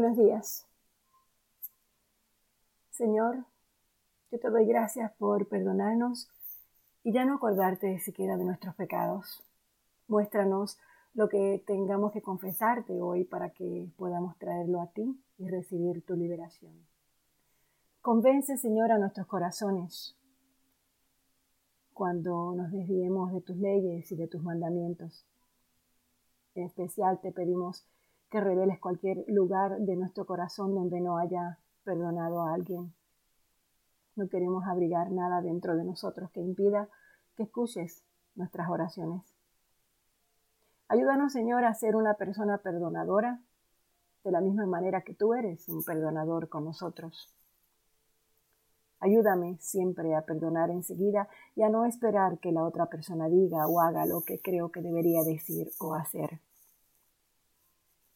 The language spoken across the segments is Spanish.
Buenos días. Señor, yo te doy gracias por perdonarnos y ya no acordarte siquiera de nuestros pecados. Muéstranos lo que tengamos que confesarte hoy para que podamos traerlo a ti y recibir tu liberación. Convence, Señor, a nuestros corazones cuando nos desviemos de tus leyes y de tus mandamientos. En especial te pedimos que reveles cualquier lugar de nuestro corazón donde no haya perdonado a alguien. No queremos abrigar nada dentro de nosotros que impida que escuches nuestras oraciones. Ayúdanos, Señor, a ser una persona perdonadora de la misma manera que tú eres un perdonador con nosotros. Ayúdame siempre a perdonar enseguida y a no esperar que la otra persona diga o haga lo que creo que debería decir o hacer.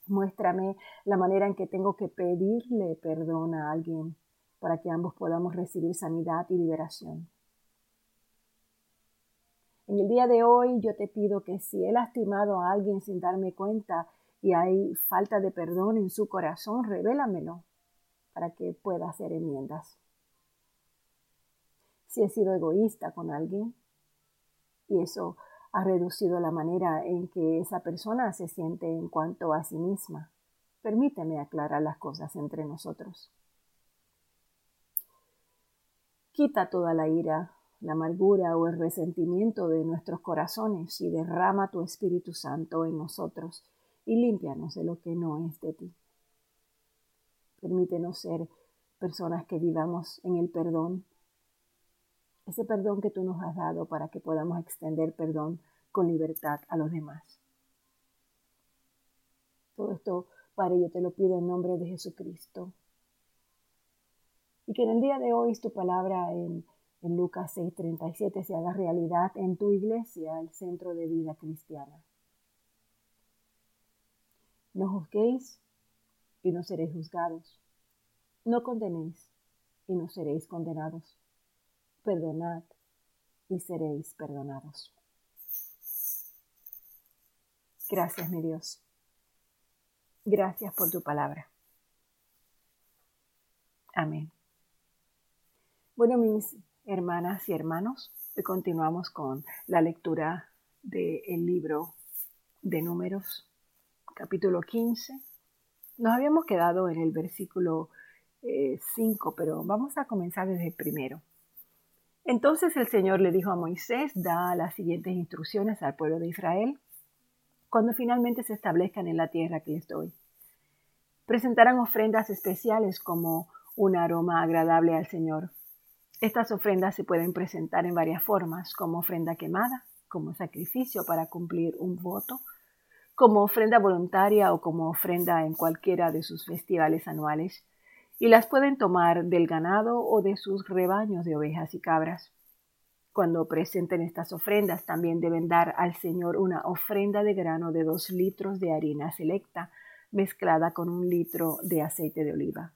Muéstrame la manera en que tengo que pedirle perdón a alguien para que ambos podamos recibir sanidad y liberación. En el día de hoy yo te pido que si he lastimado a alguien sin darme cuenta y hay falta de perdón en su corazón, revélamelo para que pueda hacer enmiendas. Si he sido egoísta con alguien y eso ha reducido la manera en que esa persona se siente en cuanto a sí misma. Permíteme aclarar las cosas entre nosotros. Quita toda la ira, la amargura o el resentimiento de nuestros corazones y derrama tu Espíritu Santo en nosotros y límpianos de lo que no es de ti. Permítenos ser personas que vivamos en el perdón ese perdón que tú nos has dado para que podamos extender perdón con libertad a los demás. Todo esto, Padre, yo te lo pido en nombre de Jesucristo. Y que en el día de hoy tu palabra en, en Lucas 6:37 se haga realidad en tu iglesia, el centro de vida cristiana. No juzguéis y no seréis juzgados. No condenéis y no seréis condenados perdonad y seréis perdonados. Gracias, mi Dios. Gracias por tu palabra. Amén. Bueno, mis hermanas y hermanos, continuamos con la lectura del libro de números, capítulo 15. Nos habíamos quedado en el versículo 5, eh, pero vamos a comenzar desde el primero. Entonces el Señor le dijo a Moisés, da las siguientes instrucciones al pueblo de Israel cuando finalmente se establezcan en la tierra que les doy. Presentarán ofrendas especiales como un aroma agradable al Señor. Estas ofrendas se pueden presentar en varias formas, como ofrenda quemada, como sacrificio para cumplir un voto, como ofrenda voluntaria o como ofrenda en cualquiera de sus festivales anuales y las pueden tomar del ganado o de sus rebaños de ovejas y cabras. Cuando presenten estas ofrendas, también deben dar al Señor una ofrenda de grano de dos litros de harina selecta mezclada con un litro de aceite de oliva.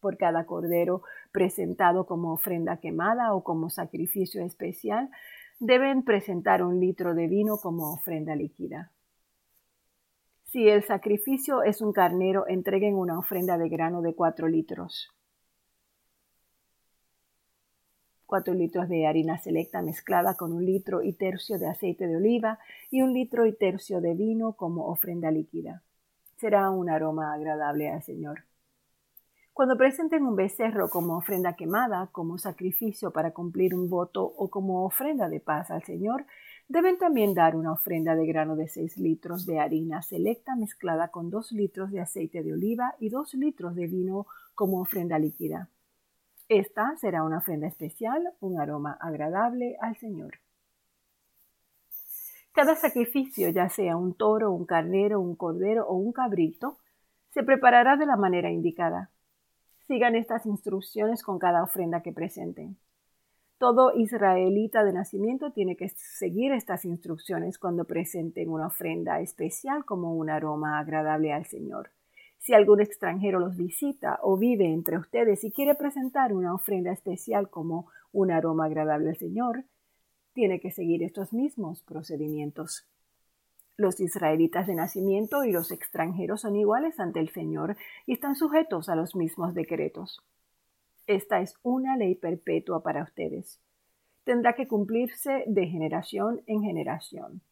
Por cada cordero presentado como ofrenda quemada o como sacrificio especial, deben presentar un litro de vino como ofrenda líquida. Si el sacrificio es un carnero, entreguen una ofrenda de grano de cuatro litros. Cuatro litros de harina selecta mezclada con un litro y tercio de aceite de oliva y un litro y tercio de vino como ofrenda líquida. Será un aroma agradable al Señor. Cuando presenten un becerro como ofrenda quemada, como sacrificio para cumplir un voto o como ofrenda de paz al Señor, Deben también dar una ofrenda de grano de 6 litros de harina selecta mezclada con 2 litros de aceite de oliva y 2 litros de vino como ofrenda líquida. Esta será una ofrenda especial, un aroma agradable al Señor. Cada sacrificio, ya sea un toro, un carnero, un cordero o un cabrito, se preparará de la manera indicada. Sigan estas instrucciones con cada ofrenda que presenten. Todo israelita de nacimiento tiene que seguir estas instrucciones cuando presenten una ofrenda especial como un aroma agradable al Señor. Si algún extranjero los visita o vive entre ustedes y quiere presentar una ofrenda especial como un aroma agradable al Señor, tiene que seguir estos mismos procedimientos. Los israelitas de nacimiento y los extranjeros son iguales ante el Señor y están sujetos a los mismos decretos. Esta es una ley perpetua para ustedes. Tendrá que cumplirse de generación en generación.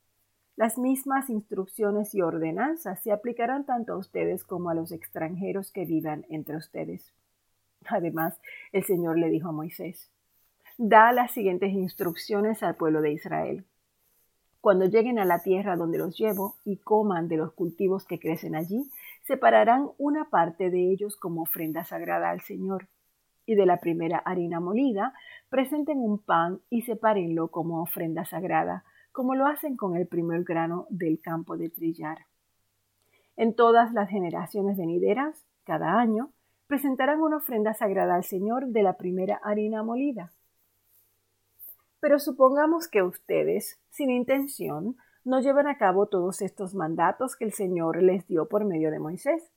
Las mismas instrucciones y ordenanzas se aplicarán tanto a ustedes como a los extranjeros que vivan entre ustedes. Además, el Señor le dijo a Moisés, da las siguientes instrucciones al pueblo de Israel. Cuando lleguen a la tierra donde los llevo y coman de los cultivos que crecen allí, separarán una parte de ellos como ofrenda sagrada al Señor. Y de la primera harina molida, presenten un pan y sepárenlo como ofrenda sagrada, como lo hacen con el primer grano del campo de trillar. En todas las generaciones venideras, cada año, presentarán una ofrenda sagrada al Señor de la primera harina molida. Pero supongamos que ustedes, sin intención, no llevan a cabo todos estos mandatos que el Señor les dio por medio de Moisés.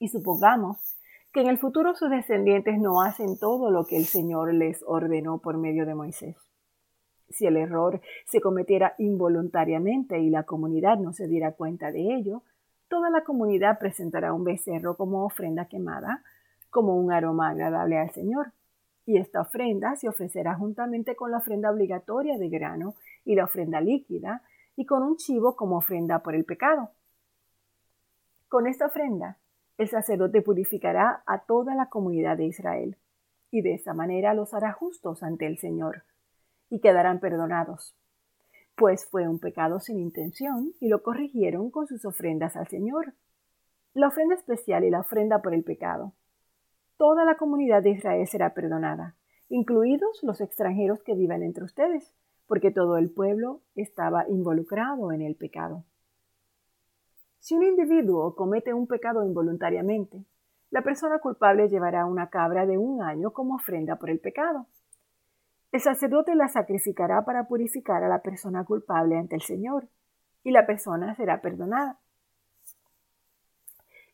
Y supongamos que en el futuro sus descendientes no hacen todo lo que el Señor les ordenó por medio de Moisés. Si el error se cometiera involuntariamente y la comunidad no se diera cuenta de ello, toda la comunidad presentará un becerro como ofrenda quemada, como un aroma agradable al Señor y esta ofrenda se ofrecerá juntamente con la ofrenda obligatoria de grano y la ofrenda líquida, y con un chivo como ofrenda por el pecado. Con esta ofrenda, el sacerdote purificará a toda la comunidad de Israel, y de esa manera los hará justos ante el Señor, y quedarán perdonados, pues fue un pecado sin intención, y lo corrigieron con sus ofrendas al Señor. La ofrenda especial y la ofrenda por el pecado toda la comunidad de Israel será perdonada, incluidos los extranjeros que viven entre ustedes, porque todo el pueblo estaba involucrado en el pecado. Si un individuo comete un pecado involuntariamente, la persona culpable llevará una cabra de un año como ofrenda por el pecado. El sacerdote la sacrificará para purificar a la persona culpable ante el Señor, y la persona será perdonada.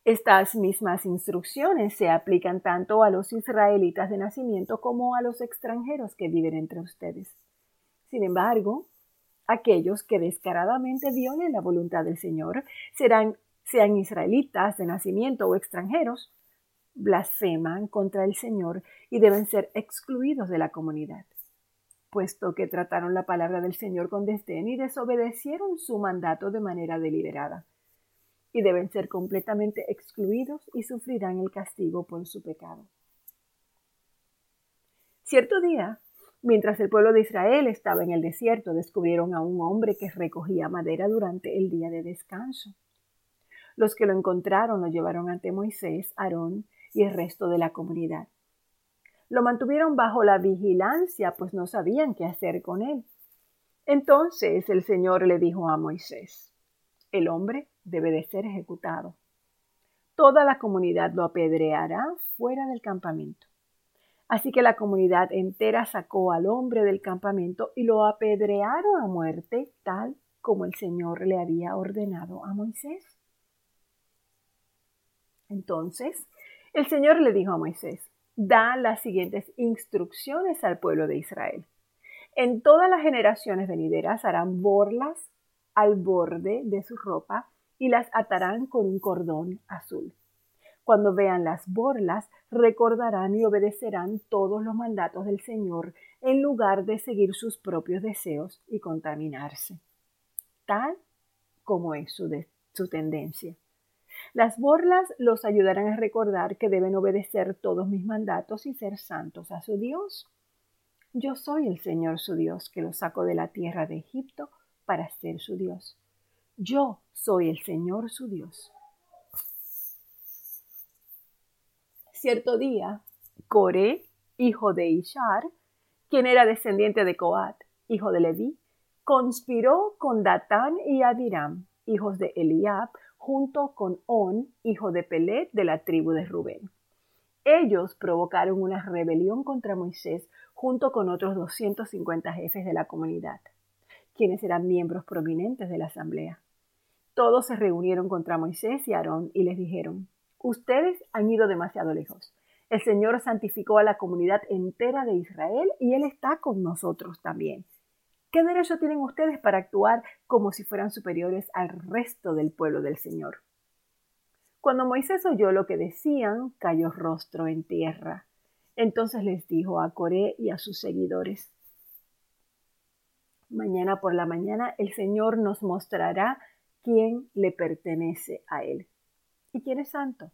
Estas mismas instrucciones se aplican tanto a los israelitas de nacimiento como a los extranjeros que viven entre ustedes. Sin embargo, aquellos que descaradamente violen la voluntad del Señor, serán, sean israelitas de nacimiento o extranjeros, blasfeman contra el Señor y deben ser excluidos de la comunidad, puesto que trataron la palabra del Señor con desdén y desobedecieron su mandato de manera deliberada y deben ser completamente excluidos y sufrirán el castigo por su pecado. Cierto día, mientras el pueblo de Israel estaba en el desierto, descubrieron a un hombre que recogía madera durante el día de descanso. Los que lo encontraron lo llevaron ante Moisés, Aarón y el resto de la comunidad. Lo mantuvieron bajo la vigilancia, pues no sabían qué hacer con él. Entonces el Señor le dijo a Moisés, el hombre debe de ser ejecutado. Toda la comunidad lo apedreará fuera del campamento. Así que la comunidad entera sacó al hombre del campamento y lo apedrearon a muerte, tal como el Señor le había ordenado a Moisés. Entonces, el Señor le dijo a Moisés, da las siguientes instrucciones al pueblo de Israel. En todas las generaciones venideras harán borlas al borde de su ropa y las atarán con un cordón azul. Cuando vean las borlas, recordarán y obedecerán todos los mandatos del Señor en lugar de seguir sus propios deseos y contaminarse, tal como es su, su tendencia. Las borlas los ayudarán a recordar que deben obedecer todos mis mandatos y ser santos a su Dios. Yo soy el Señor su Dios que los sacó de la tierra de Egipto para ser su Dios. Yo soy el Señor su Dios. Cierto día, Coré, hijo de Ishar, quien era descendiente de Coat, hijo de Leví, conspiró con Datán y Abiram, hijos de Eliab, junto con On, hijo de Pelet, de la tribu de Rubén. Ellos provocaron una rebelión contra Moisés junto con otros 250 jefes de la comunidad, quienes eran miembros prominentes de la asamblea. Todos se reunieron contra Moisés y Aarón y les dijeron, ustedes han ido demasiado lejos. El Señor santificó a la comunidad entera de Israel y Él está con nosotros también. ¿Qué derecho tienen ustedes para actuar como si fueran superiores al resto del pueblo del Señor? Cuando Moisés oyó lo que decían, cayó rostro en tierra. Entonces les dijo a Coré y a sus seguidores, Mañana por la mañana el Señor nos mostrará quién le pertenece a Él y quién es santo.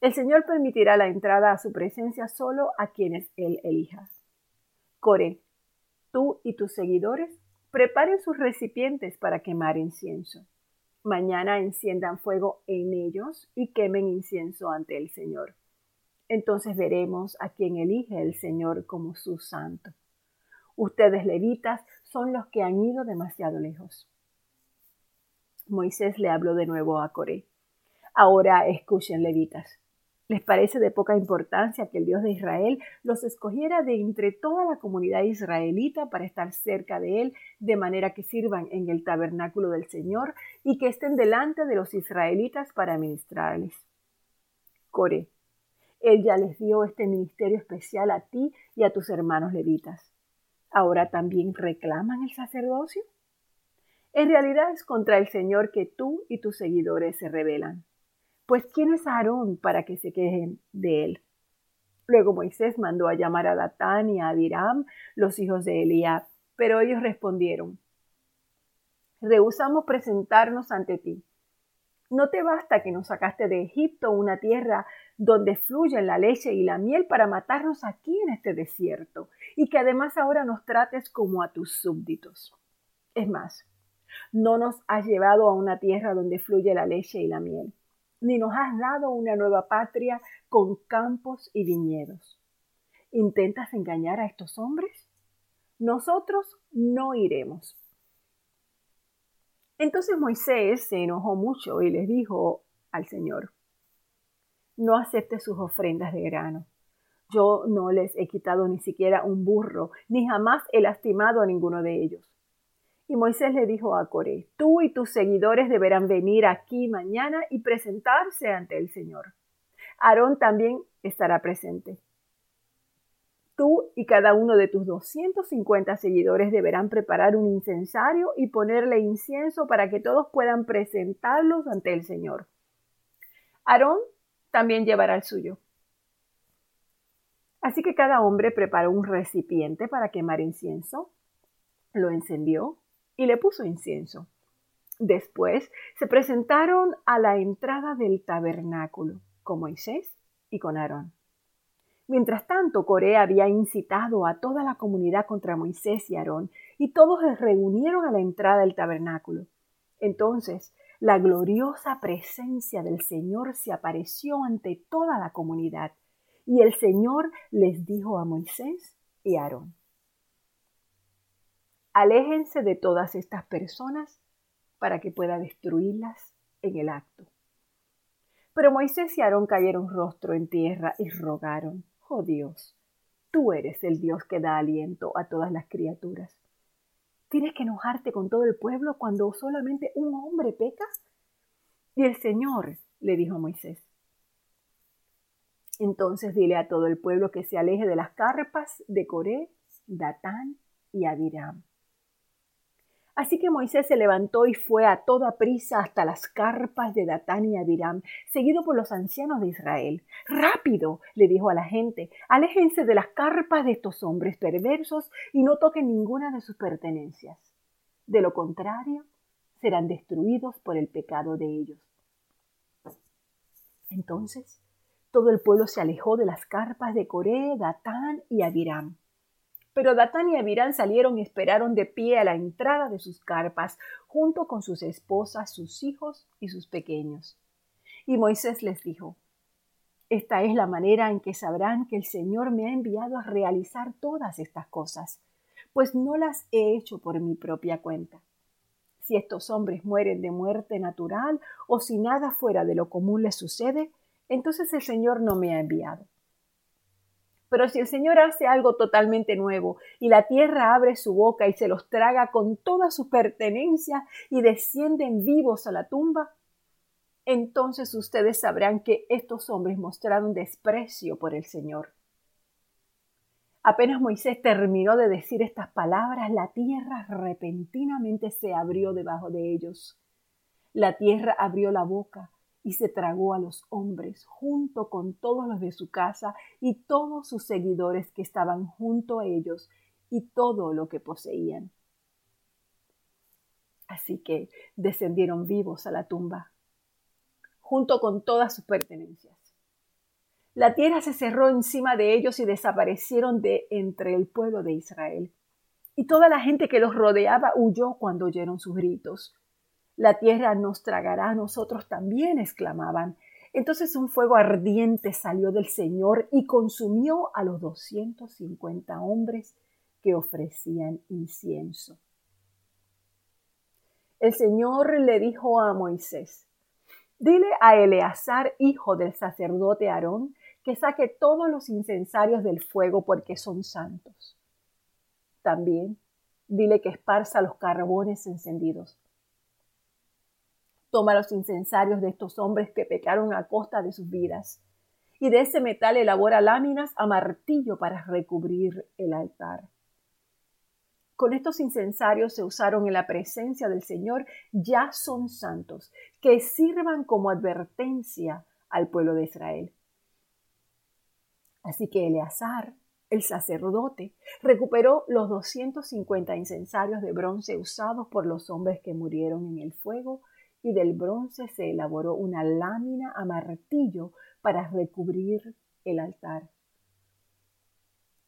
El Señor permitirá la entrada a su presencia solo a quienes Él elija. Coré, tú y tus seguidores preparen sus recipientes para quemar incienso. Mañana enciendan fuego en ellos y quemen incienso ante el Señor. Entonces veremos a quien elige el Señor como su santo. Ustedes levitas son los que han ido demasiado lejos. Moisés le habló de nuevo a Coré. Ahora escuchen, levitas. ¿Les parece de poca importancia que el Dios de Israel los escogiera de entre toda la comunidad israelita para estar cerca de Él, de manera que sirvan en el tabernáculo del Señor y que estén delante de los israelitas para ministrarles? Coré, Él ya les dio este ministerio especial a ti y a tus hermanos levitas. ¿Ahora también reclaman el sacerdocio? En realidad es contra el Señor que tú y tus seguidores se rebelan. Pues ¿quién es Aarón para que se quejen de él? Luego Moisés mandó a llamar a Datán y a Abiram, los hijos de Eliab, pero ellos respondieron, rehusamos presentarnos ante ti. ¿No te basta que nos sacaste de Egipto, una tierra donde fluyen la leche y la miel, para matarnos aquí en este desierto, y que además ahora nos trates como a tus súbditos? Es más, no nos has llevado a una tierra donde fluye la leche y la miel, ni nos has dado una nueva patria con campos y viñedos. ¿Intentas engañar a estos hombres? Nosotros no iremos. Entonces Moisés se enojó mucho y les dijo al Señor, no acepte sus ofrendas de grano. Yo no les he quitado ni siquiera un burro, ni jamás he lastimado a ninguno de ellos. Y Moisés le dijo a Coré, tú y tus seguidores deberán venir aquí mañana y presentarse ante el Señor. Aarón también estará presente. Tú y cada uno de tus 250 seguidores deberán preparar un incensario y ponerle incienso para que todos puedan presentarlos ante el Señor. Aarón también llevará el suyo. Así que cada hombre preparó un recipiente para quemar incienso, lo encendió y le puso incienso. Después se presentaron a la entrada del tabernáculo con Moisés y con Aarón. Mientras tanto, Corea había incitado a toda la comunidad contra Moisés y Aarón, y todos se reunieron a la entrada del tabernáculo. Entonces, la gloriosa presencia del Señor se apareció ante toda la comunidad, y el Señor les dijo a Moisés y Aarón, Aléjense de todas estas personas para que pueda destruirlas en el acto. Pero Moisés y Aarón cayeron rostro en tierra y rogaron, oh Dios, tú eres el Dios que da aliento a todas las criaturas. ¿Tienes que enojarte con todo el pueblo cuando solamente un hombre peca? Y el Señor le dijo a Moisés, entonces dile a todo el pueblo que se aleje de las carpas de Coré, Datán y Abiram Así que Moisés se levantó y fue a toda prisa hasta las carpas de Datán y Abiram, seguido por los ancianos de Israel. Rápido, le dijo a la gente, aléjense de las carpas de estos hombres perversos y no toquen ninguna de sus pertenencias. De lo contrario, serán destruidos por el pecado de ellos. Entonces, todo el pueblo se alejó de las carpas de Coré, Datán y Abiram. Pero Datán y Abirán salieron y esperaron de pie a la entrada de sus carpas, junto con sus esposas, sus hijos y sus pequeños. Y Moisés les dijo, Esta es la manera en que sabrán que el Señor me ha enviado a realizar todas estas cosas, pues no las he hecho por mi propia cuenta. Si estos hombres mueren de muerte natural o si nada fuera de lo común les sucede, entonces el Señor no me ha enviado. Pero si el Señor hace algo totalmente nuevo y la tierra abre su boca y se los traga con todas sus pertenencias y descienden vivos a la tumba, entonces ustedes sabrán que estos hombres mostraron desprecio por el Señor. Apenas Moisés terminó de decir estas palabras, la tierra repentinamente se abrió debajo de ellos. La tierra abrió la boca y se tragó a los hombres junto con todos los de su casa y todos sus seguidores que estaban junto a ellos y todo lo que poseían. Así que descendieron vivos a la tumba, junto con todas sus pertenencias. La tierra se cerró encima de ellos y desaparecieron de entre el pueblo de Israel. Y toda la gente que los rodeaba huyó cuando oyeron sus gritos. La tierra nos tragará a nosotros también, exclamaban. Entonces un fuego ardiente salió del Señor y consumió a los doscientos cincuenta hombres que ofrecían incienso. El Señor le dijo a Moisés, Dile a Eleazar, hijo del sacerdote Aarón, que saque todos los incensarios del fuego porque son santos. También dile que esparza los carbones encendidos. Toma los incensarios de estos hombres que pecaron a costa de sus vidas, y de ese metal elabora láminas a martillo para recubrir el altar. Con estos incensarios se usaron en la presencia del Señor, ya son santos, que sirvan como advertencia al pueblo de Israel. Así que Eleazar, el sacerdote, recuperó los 250 incensarios de bronce usados por los hombres que murieron en el fuego y del bronce se elaboró una lámina a martillo para recubrir el altar.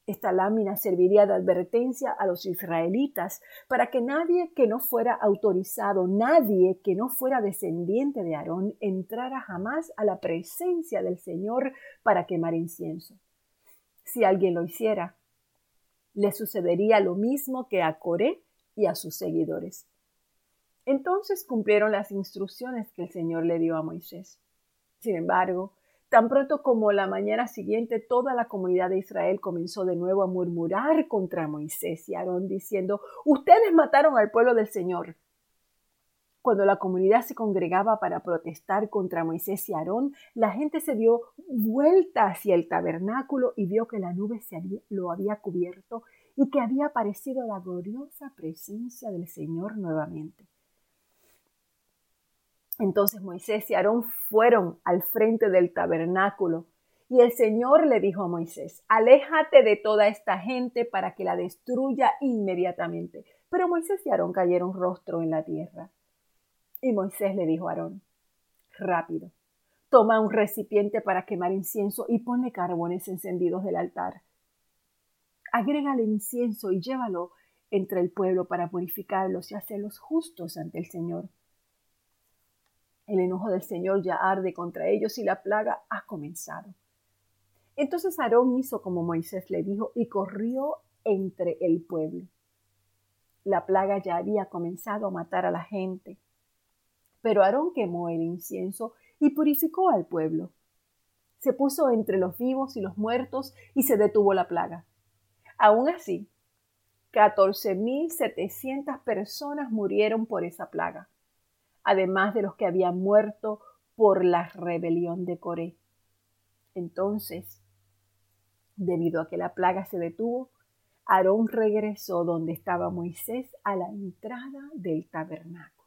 Esta lámina serviría de advertencia a los israelitas para que nadie que no fuera autorizado, nadie que no fuera descendiente de Aarón, entrara jamás a la presencia del Señor para quemar incienso. Si alguien lo hiciera, le sucedería lo mismo que a Coré y a sus seguidores. Entonces cumplieron las instrucciones que el Señor le dio a Moisés. Sin embargo, Tan pronto como la mañana siguiente, toda la comunidad de Israel comenzó de nuevo a murmurar contra Moisés y Aarón, diciendo, Ustedes mataron al pueblo del Señor. Cuando la comunidad se congregaba para protestar contra Moisés y Aarón, la gente se dio vuelta hacia el tabernáculo y vio que la nube se lo había cubierto y que había aparecido la gloriosa presencia del Señor nuevamente. Entonces Moisés y Aarón fueron al frente del tabernáculo y el Señor le dijo a Moisés, aléjate de toda esta gente para que la destruya inmediatamente. Pero Moisés y Aarón cayeron rostro en la tierra. Y Moisés le dijo a Aarón, rápido, toma un recipiente para quemar incienso y ponle carbones encendidos del altar. Agrégale incienso y llévalo entre el pueblo para purificarlos y hacerlos justos ante el Señor. El enojo del Señor ya arde contra ellos y la plaga ha comenzado. Entonces Aarón hizo como Moisés le dijo y corrió entre el pueblo. La plaga ya había comenzado a matar a la gente. Pero Aarón quemó el incienso y purificó al pueblo. Se puso entre los vivos y los muertos y se detuvo la plaga. Aún así, 14.700 personas murieron por esa plaga además de los que habían muerto por la rebelión de Coré. Entonces, debido a que la plaga se detuvo, Aarón regresó donde estaba Moisés a la entrada del tabernáculo.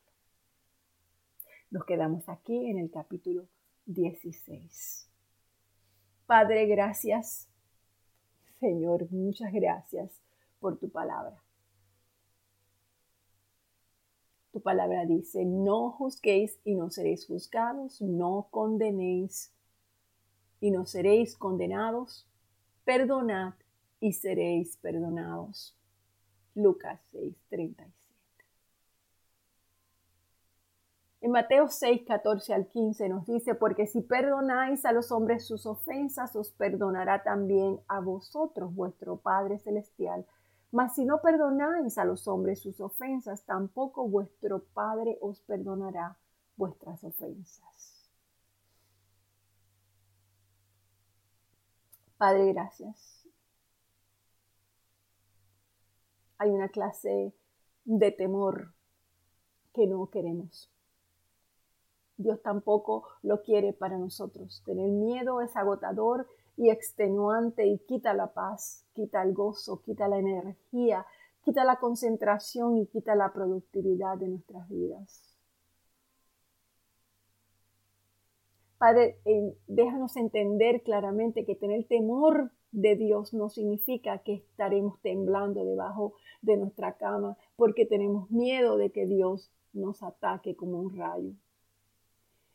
Nos quedamos aquí en el capítulo 16. Padre, gracias. Señor, muchas gracias por tu palabra. Tu palabra dice, no juzguéis y no seréis juzgados, no condenéis y no seréis condenados, perdonad y seréis perdonados. Lucas 6:37. En Mateo 6, 14 al 15 nos dice, porque si perdonáis a los hombres sus ofensas, os perdonará también a vosotros vuestro Padre Celestial mas si no perdonáis a los hombres sus ofensas, tampoco vuestro Padre os perdonará vuestras ofensas. Padre, gracias. Hay una clase de temor que no queremos. Dios tampoco lo quiere para nosotros. Tener miedo es agotador y extenuante y quita la paz, quita el gozo, quita la energía, quita la concentración y quita la productividad de nuestras vidas. Padre, déjanos entender claramente que tener temor de Dios no significa que estaremos temblando debajo de nuestra cama porque tenemos miedo de que Dios nos ataque como un rayo.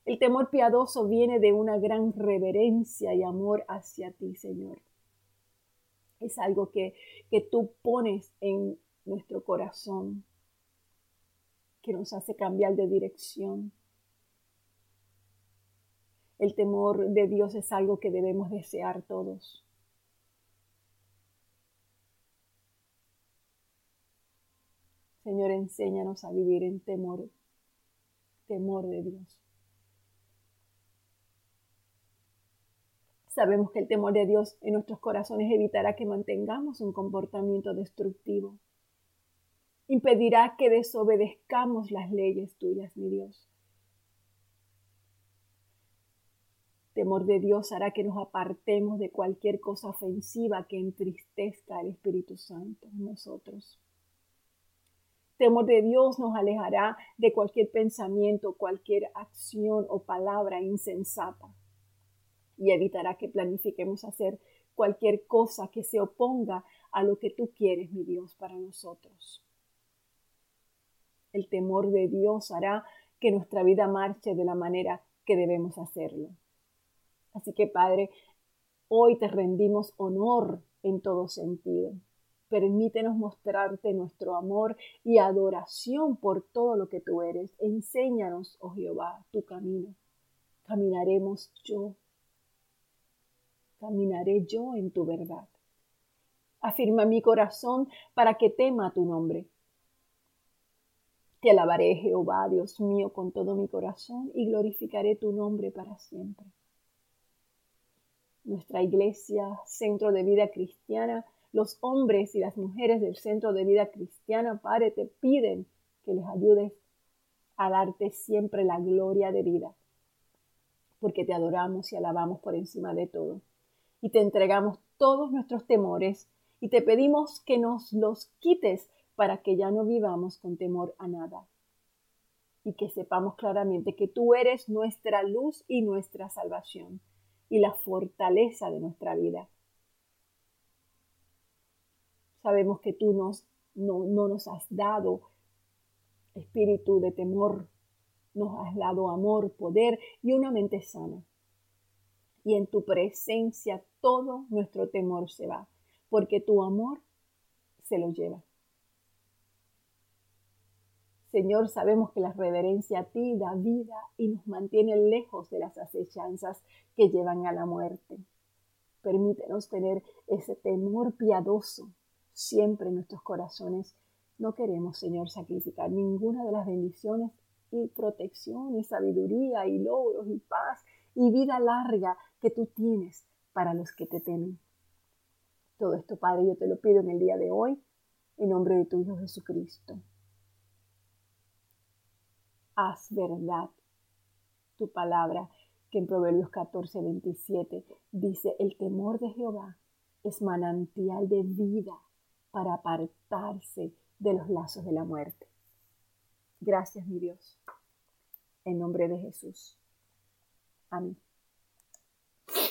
El temor piadoso viene de una gran reverencia y amor hacia ti, Señor. Es algo que, que tú pones en nuestro corazón, que nos hace cambiar de dirección el temor de Dios es algo que debemos desear todos. Señor, enséñanos a vivir en temor, temor de Dios. Sabemos que el temor de Dios en nuestros corazones evitará que mantengamos un comportamiento destructivo. Impedirá que desobedezcamos las leyes tuyas, mi Dios. Temor de Dios hará que nos apartemos de cualquier cosa ofensiva que entristezca al Espíritu Santo en nosotros. Temor de Dios nos alejará de cualquier pensamiento, cualquier acción o palabra insensata y evitará que planifiquemos hacer cualquier cosa que se oponga a lo que tú quieres, mi Dios, para nosotros. El temor de Dios hará que nuestra vida marche de la manera que debemos hacerlo. Así que Padre, hoy te rendimos honor en todo sentido. Permítenos mostrarte nuestro amor y adoración por todo lo que tú eres. Enséñanos, oh Jehová, tu camino. Caminaremos yo. Caminaré yo en tu verdad. Afirma mi corazón para que tema tu nombre. Te alabaré, Jehová, Dios mío, con todo mi corazón y glorificaré tu nombre para siempre nuestra iglesia, centro de vida cristiana, los hombres y las mujeres del centro de vida cristiana, Padre, te piden que les ayudes a darte siempre la gloria de vida, porque te adoramos y alabamos por encima de todo. Y te entregamos todos nuestros temores y te pedimos que nos los quites para que ya no vivamos con temor a nada. Y que sepamos claramente que tú eres nuestra luz y nuestra salvación y la fortaleza de nuestra vida. Sabemos que tú nos, no, no nos has dado espíritu de temor, nos has dado amor, poder y una mente sana. Y en tu presencia todo nuestro temor se va, porque tu amor se lo lleva. Señor, sabemos que la reverencia a ti da vida y nos mantiene lejos de las acechanzas que llevan a la muerte. Permítenos tener ese temor piadoso siempre en nuestros corazones. No queremos, Señor, sacrificar ninguna de las bendiciones y protección y sabiduría y logros y paz y vida larga que tú tienes para los que te temen. Todo esto, Padre, yo te lo pido en el día de hoy, en nombre de tu Hijo Jesucristo haz verdad tu palabra, que en Proverbios 14, 27 dice, el temor de Jehová es manantial de vida para apartarse de los lazos de la muerte. Gracias, mi Dios. En nombre de Jesús. Amén.